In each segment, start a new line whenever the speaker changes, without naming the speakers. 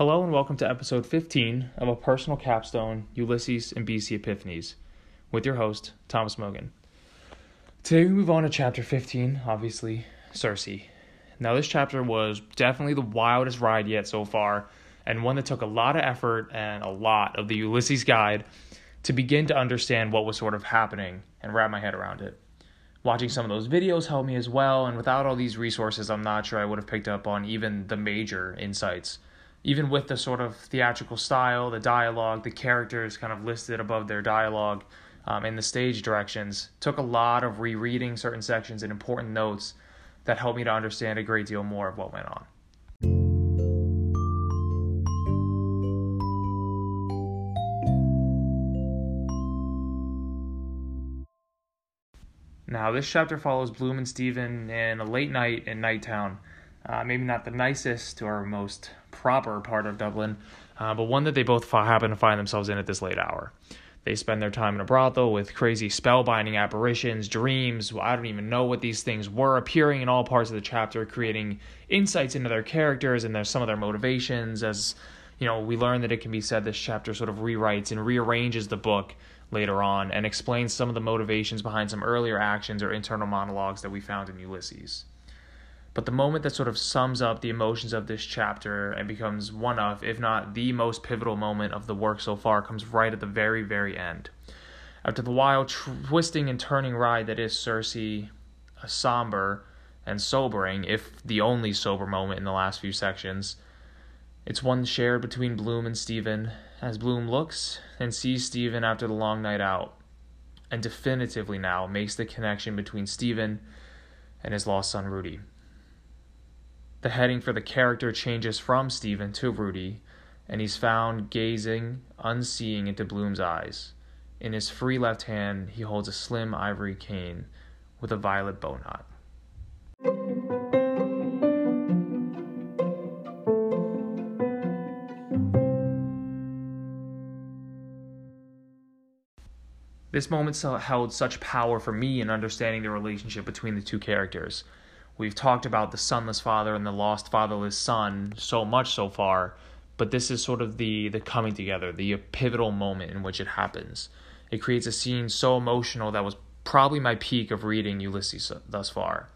Hello and welcome to episode 15 of A Personal Capstone Ulysses and BC Epiphanies with your host, Thomas Mogan. Today we move on to chapter 15, obviously, Circe. Now, this chapter was definitely the wildest ride yet so far, and one that took a lot of effort and a lot of the Ulysses guide to begin to understand what was sort of happening and wrap my head around it. Watching some of those videos helped me as well, and without all these resources, I'm not sure I would have picked up on even the major insights even with the sort of theatrical style, the dialogue, the characters kind of listed above their dialogue, um, and the stage directions, took a lot of rereading certain sections and important notes that helped me to understand a great deal more of what went on. Now, this chapter follows Bloom and Stephen in a late night in Nighttown. Uh, maybe not the nicest or most proper part of Dublin, uh, but one that they both happen to find themselves in at this late hour. They spend their time in a brothel with crazy spellbinding apparitions, dreams. I don't even know what these things were, appearing in all parts of the chapter, creating insights into their characters and their, some of their motivations. As you know, we learn that it can be said this chapter sort of rewrites and rearranges the book later on and explains some of the motivations behind some earlier actions or internal monologues that we found in Ulysses. But the moment that sort of sums up the emotions of this chapter and becomes one of, if not the most pivotal moment of the work so far, comes right at the very, very end. After the wild twisting and turning ride that is Circe, a somber and sobering, if the only sober moment in the last few sections, it's one shared between Bloom and Stephen as Bloom looks and sees Stephen after the long night out, and definitively now makes the connection between Stephen and his lost son Rudy. The heading for the character changes from Stephen to Rudy, and he's found gazing, unseeing into Bloom's eyes. In his free left hand, he holds a slim ivory cane with a violet bow knot. This moment held such power for me in understanding the relationship between the two characters. We've talked about the sonless father and the lost fatherless son so much so far, but this is sort of the the coming together, the pivotal moment in which it happens. It creates a scene so emotional that was probably my peak of reading Ulysses thus far.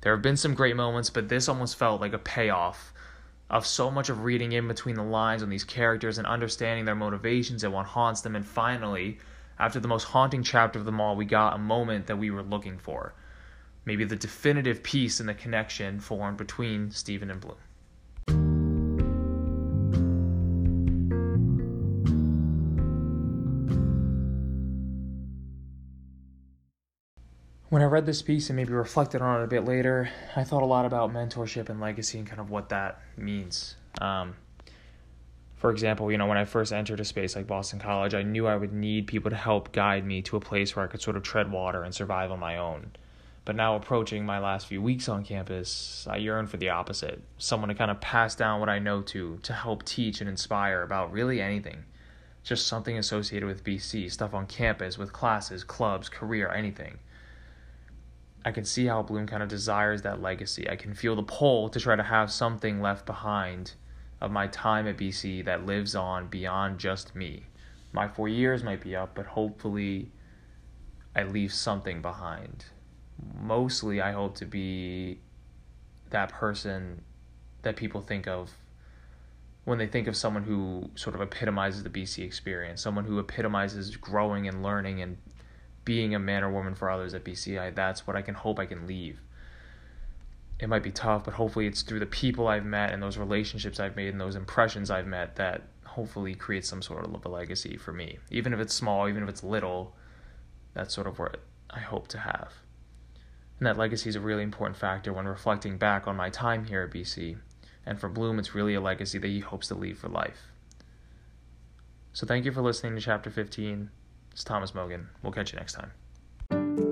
There have been some great moments, but this almost felt like a payoff of so much of reading in between the lines on these characters and understanding their motivations and what haunts them. And finally, after the most haunting chapter of them all, we got a moment that we were looking for maybe the definitive piece in the connection formed between Stephen and Bloom. When I read this piece and maybe reflected on it a bit later, I thought a lot about mentorship and legacy and kind of what that means. Um, for example, you know, when I first entered a space like Boston College, I knew I would need people to help guide me to a place where I could sort of tread water and survive on my own. But now approaching my last few weeks on campus, I yearn for the opposite someone to kind of pass down what I know to, to help teach and inspire about really anything. Just something associated with BC, stuff on campus, with classes, clubs, career, anything. I can see how Bloom kind of desires that legacy. I can feel the pull to try to have something left behind of my time at BC that lives on beyond just me. My four years might be up, but hopefully I leave something behind mostly I hope to be that person that people think of when they think of someone who sort of epitomizes the BC experience, someone who epitomizes growing and learning and being a man or woman for others at BCI. That's what I can hope I can leave. It might be tough, but hopefully it's through the people I've met and those relationships I've made and those impressions I've met that hopefully creates some sort of a legacy for me. Even if it's small, even if it's little, that's sort of what I hope to have. And that legacy is a really important factor when reflecting back on my time here at BC. And for Bloom, it's really a legacy that he hopes to leave for life. So thank you for listening to Chapter 15. It's Thomas Mogan. We'll catch you next time.